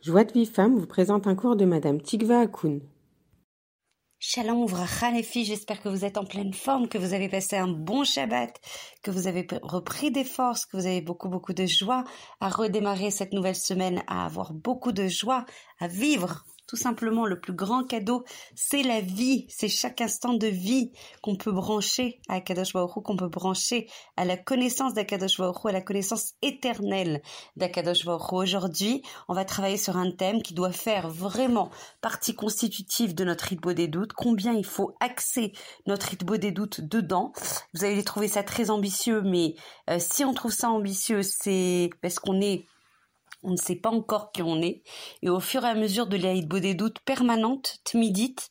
Joie de vie femme vous présente un cours de Madame Tigva Akoun. Shalom ouvracha les j'espère que vous êtes en pleine forme, que vous avez passé un bon Shabbat, que vous avez repris des forces, que vous avez beaucoup beaucoup de joie à redémarrer cette nouvelle semaine, à avoir beaucoup de joie, à vivre tout simplement, le plus grand cadeau, c'est la vie, c'est chaque instant de vie qu'on peut brancher à Akadosh Baruch qu'on peut brancher à la connaissance d'Akadosh Baruch à la connaissance éternelle d'Akadosh Baruch Aujourd'hui, on va travailler sur un thème qui doit faire vraiment partie constitutive de notre ritbo des doutes, combien il faut axer notre ritbo des doutes dedans. Vous allez trouver ça très ambitieux, mais euh, si on trouve ça ambitieux, c'est parce qu'on est on ne sait pas encore qui on est, et au fur et à mesure de l'aïdbo des doutes permanente, tmidite,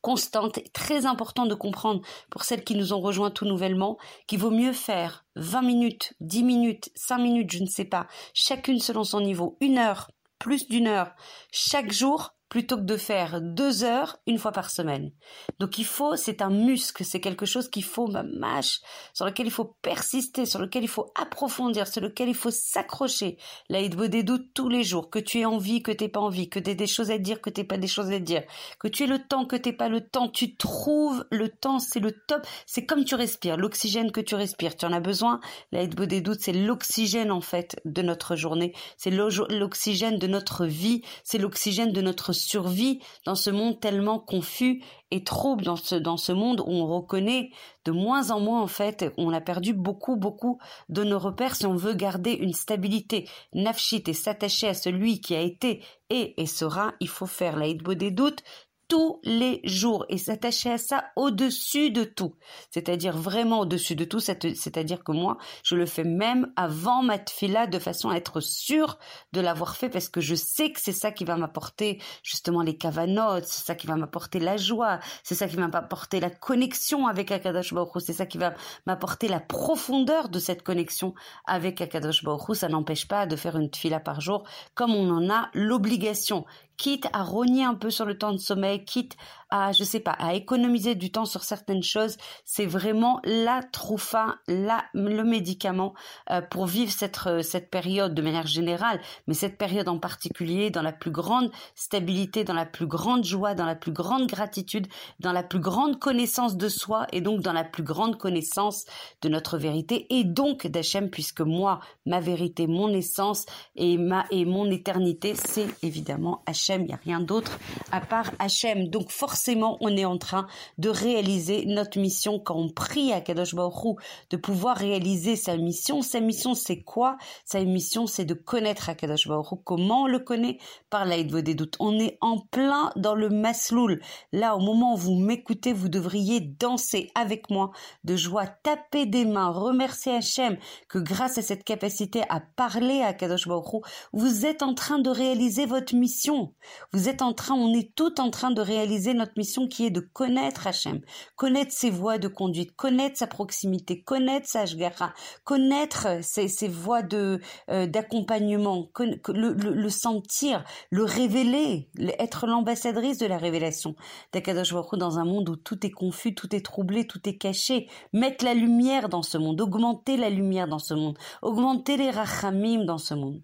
constante, très important de comprendre pour celles qui nous ont rejoints tout nouvellement, qu'il vaut mieux faire 20 minutes, 10 minutes, 5 minutes, je ne sais pas, chacune selon son niveau, une heure, plus d'une heure, chaque jour, plutôt que de faire deux heures une fois par semaine. Donc il faut, c'est un muscle, c'est quelque chose qu'il faut mâche, sur lequel il faut persister, sur lequel il faut approfondir, sur lequel il faut s'accrocher. Là, il des doutes tous les jours, que tu aies envie, que tu pas envie, que tu aies des choses à dire, que tu pas des choses à dire, que tu aies le temps, que tu pas le temps, tu trouves le temps, c'est le top, c'est comme tu respires, l'oxygène que tu respires, tu en as besoin. Il des doutes, c'est l'oxygène en fait de notre journée, c'est l'oxygène de notre vie, c'est l'oxygène de notre survie dans ce monde tellement confus et trouble, dans ce, dans ce monde où on reconnaît de moins en moins, en fait, on a perdu beaucoup, beaucoup de nos repères si on veut garder une stabilité. Nafshit et s'attacher à celui qui a été et, et sera, il faut faire la des doutes, tous les jours. Et s'attacher à ça au-dessus de tout. C'est-à-dire vraiment au-dessus de tout, c'est-à-dire que moi, je le fais même avant ma tfila de façon à être sûre de l'avoir fait parce que je sais que c'est ça qui va m'apporter justement les cavanotes, c'est ça qui va m'apporter la joie, c'est ça qui va m'apporter la connexion avec Akadosh Baruch c'est ça qui va m'apporter la profondeur de cette connexion avec Akadosh Baruch Ça n'empêche pas de faire une tfila par jour comme on en a l'obligation quitte à rogner un peu sur le temps de sommeil, quitte à, je sais pas, à économiser du temps sur certaines choses, c'est vraiment la troufa, la, le médicament euh, pour vivre cette, euh, cette période de manière générale, mais cette période en particulier dans la plus grande stabilité, dans la plus grande joie, dans la plus grande gratitude, dans la plus grande connaissance de soi et donc dans la plus grande connaissance de notre vérité et donc d'Hachem puisque moi, ma vérité, mon essence et ma et mon éternité, c'est évidemment Hachem, il n'y a rien d'autre à part Hachem. Donc forcément forcément on est en train de réaliser notre mission quand on prie à Kadosh Baruch de pouvoir réaliser sa mission. Sa mission c'est quoi? Sa mission c'est de connaître Akadosh Baruch Comment on le connaît? Par l'aide des doutes. On est en plein dans le masloul. Là, au moment où vous m'écoutez, vous devriez danser avec moi de joie, taper des mains, remercier Hachem que grâce à cette capacité à parler à Kadosh Baruch vous êtes en train de réaliser votre mission. Vous êtes en train, on est tout en train de réaliser notre mission qui est de connaître Hachem, connaître ses voies de conduite, connaître sa proximité, connaître sa shgara, connaître ses, ses voies euh, d'accompagnement, le, sentir, le révéler, être l'ambassadrice de la révélation d'Akadosh dans un monde où tout est confus, tout est troublé, tout est caché, mettre la lumière dans ce monde, augmenter la lumière dans ce monde, augmenter les rachamim dans ce monde.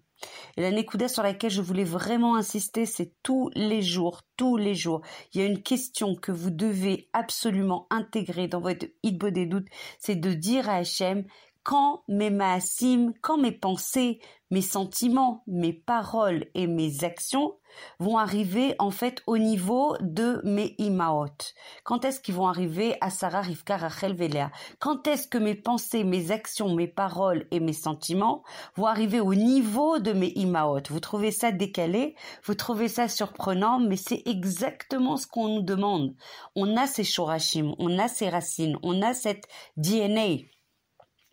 Et la Nekuda sur laquelle je voulais vraiment insister, c'est tous les jours, tous les jours. Il y a une question que vous devez absolument intégrer dans votre Hitbo des doutes, c'est de dire à Hachem, quand mes maasim, quand mes pensées, mes sentiments, mes paroles et mes actions vont arriver en fait au niveau de mes imaot. Quand est-ce qu'ils vont arriver à Sarah, Rivka, Rachel, Véléa Quand est-ce que mes pensées, mes actions, mes paroles et mes sentiments vont arriver au niveau de mes imaot Vous trouvez ça décalé? Vous trouvez ça surprenant? Mais c'est exactement ce qu'on nous demande. On a ces shorashim, on a ces racines, on a cette DNA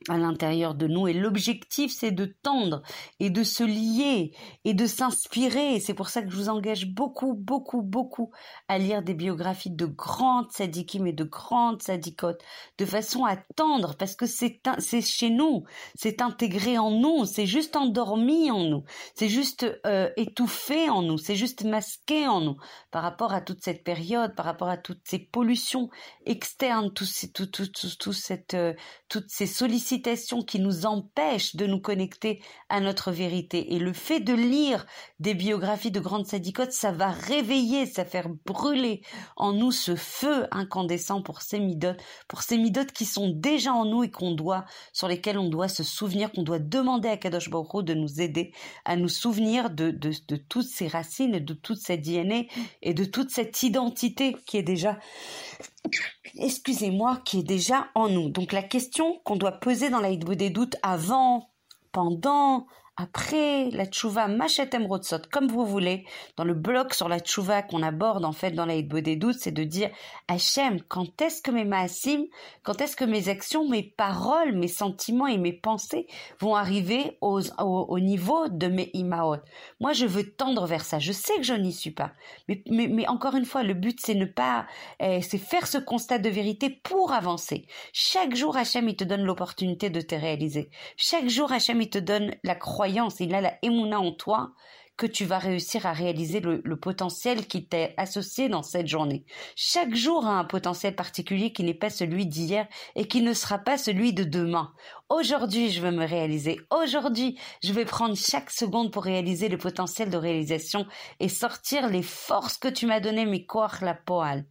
à l'intérieur de nous. Et l'objectif c'est de tendre et de se lier et de s'inspirer. C'est pour ça que je vous engage beaucoup beaucoup beaucoup à lire des biographies de grandes sadikim et de grandes sadicotes de façon à tendre parce que c'est c'est chez nous c'est intégré en nous c'est juste endormi en nous c'est juste euh, étouffé en nous c'est juste masqué en nous par rapport à toute cette période par rapport à toutes ces pollutions externes tout, tout, tout, tout, cette, euh, toutes ces sollicitations qui nous empêche de nous connecter à notre vérité. Et le fait de lire des biographies de grandes sadicotes, ça va réveiller, ça faire brûler en nous ce feu incandescent pour ces midotes, pour ces midotes qui sont déjà en nous et qu'on doit, sur lesquels on doit se souvenir, qu'on doit demander à Kadosh Baruch de nous aider à nous souvenir de, de, de toutes ces racines, de toute cette DNA et de toute cette identité qui est déjà excusez-moi, qui est déjà en nous. Donc la question qu'on doit poser dans la des doutes avant, pendant, après la tchouva machetem rotsot, comme vous voulez, dans le bloc sur la tchouva qu'on aborde en fait dans la des doutes, c'est de dire Hachem, quand est-ce que mes maasim, quand est-ce que mes actions, mes paroles, mes sentiments et mes pensées vont arriver au, au, niveau de mes imaot? Moi, je veux tendre vers ça. Je sais que je n'y suis pas, mais, encore une fois, le but c'est ne pas, eh, c'est faire ce constat de vérité pour avancer. Chaque jour, Hachem, il te donne l'opportunité de te réaliser. Chaque jour, Hachem, il te donne la croix il a la émouna en toi que tu vas réussir à réaliser le, potentiel qui t'est associé dans cette journée. Chaque jour a un potentiel particulier qui n'est pas celui d'hier et qui ne sera pas celui de demain. Aujourd'hui, je veux me réaliser. Aujourd'hui, je vais prendre chaque seconde pour réaliser le potentiel de réalisation et sortir les forces que tu m'as données, mes la poêle.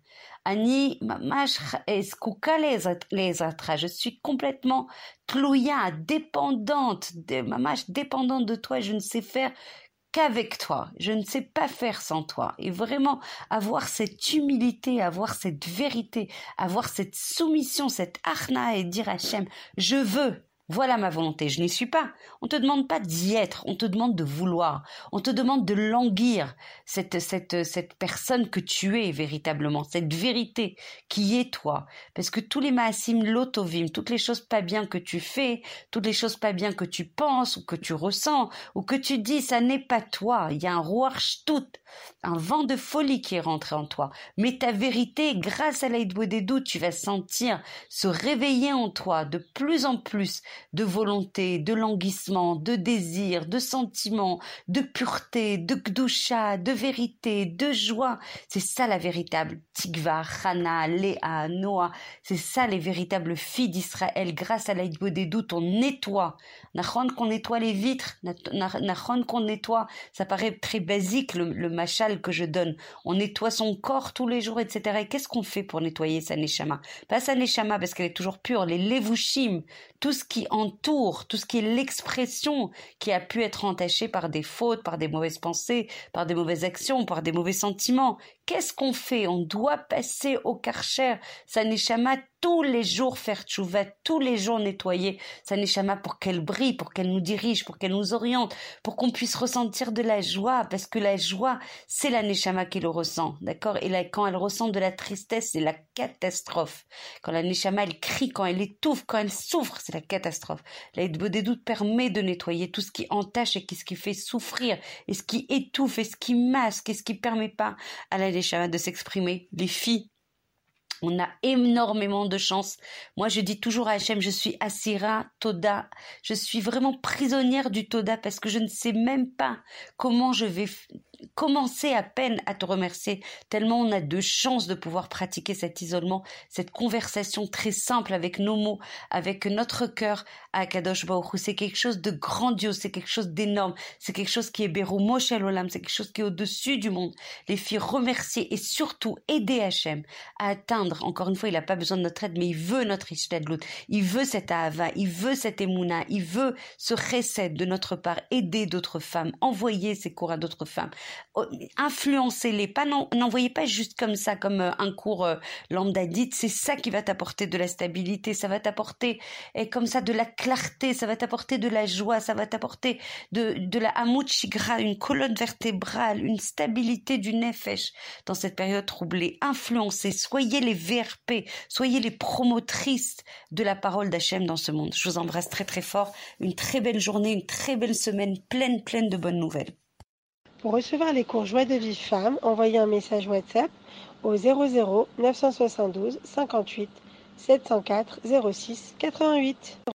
Je suis complètement tlouya, dépendante, mamash, dépendante de toi, je ne sais faire qu'avec toi. Je ne sais pas faire sans toi. Et vraiment avoir cette humilité, avoir cette vérité, avoir cette soumission, cette arna et dire Hachem, je veux, voilà ma volonté, je n'y suis pas. On te demande pas d'y être, on te demande de vouloir, on te demande de languir cette, cette, cette personne que tu es véritablement, cette vérité qui est toi. Parce que tous les maasim l'autovim, toutes les choses pas bien que tu fais, toutes les choses pas bien que tu penses ou que tu ressens ou que tu dis, ça n'est pas toi. Il y a un roi tout, un vent de folie qui est rentré en toi. Mais ta vérité, grâce à l'aide tu vas sentir se réveiller en toi de plus en plus de volonté, de languissement, de désir, de sentiment, de pureté, de gdoucha, de vérité, de joie. C'est ça la véritable Tigva, Hana, Léa, Noah. C'est ça les véritables filles d'Israël. Grâce à l'aide des doutes, on nettoie. Nachon qu'on nettoie les vitres, nachon qu'on nettoie. Ça paraît très basique le, machal que je donne. On nettoie son corps tous les jours, etc. Et qu'est-ce qu'on fait pour nettoyer sa neshama? Pas sa neshama parce qu'elle est toujours pure. Les levushim, tout ce qui entoure, tout ce qui est l'expression qui a pu être entachée par des fautes, par des mauvaises pensées, par des mauvaises actions, par des mauvais sentiments. Qu'est-ce qu'on fait? On doit passer au karcher, sa neshama tous les jours faire tchouva, tous les jours nettoyer sa neshama pour qu'elle brille, pour qu'elle nous dirige, pour qu'elle nous oriente, pour qu'on puisse ressentir de la joie, parce que la joie, c'est la neshama qui le ressent, d'accord? Et là, quand elle ressent de la tristesse, c'est la catastrophe. Quand la neshama, elle crie, quand elle étouffe, quand elle souffre, c'est la catastrophe. La des doutes permet de nettoyer tout ce qui entache et ce qui fait souffrir, et ce qui étouffe, et ce qui masque, et ce qui permet pas à la neshama de s'exprimer. Les filles on a énormément de chance. Moi, je dis toujours à Hachem, je suis Asira, Toda. Je suis vraiment prisonnière du Toda parce que je ne sais même pas comment je vais commencer à peine à te remercier, tellement on a de chance de pouvoir pratiquer cet isolement, cette conversation très simple avec nos mots, avec notre cœur à Kadosh Baruch C'est quelque chose de grandiose, c'est quelque chose d'énorme, c'est quelque chose qui est Berou Moshel Olam, c'est quelque chose qui est au-dessus du monde. Les filles remercier et surtout aider Hachem à atteindre, encore une fois, il n'a pas besoin de notre aide, mais il veut notre l'autre. il veut cette Ahava, il veut cette Emouna, il veut ce recette de notre part, aider d'autres femmes, envoyer ses cours à d'autres femmes, Oh, influencez-les, pas n'envoyez pas juste comme ça, comme euh, un cours euh, lambda dit, c'est ça qui va t'apporter de la stabilité, ça va t'apporter et comme ça de la clarté, ça va t'apporter de la joie, ça va t'apporter de, de la hamout une colonne vertébrale, une stabilité du nefesh dans cette période troublée. Influencez, soyez les VRP, soyez les promotrices de la parole d'Hachem dans ce monde. Je vous embrasse très très fort, une très belle journée, une très belle semaine pleine pleine de bonnes nouvelles. Pour recevoir les cours Joie de vie femme, envoyez un message WhatsApp au 00 972 58 704 06 88.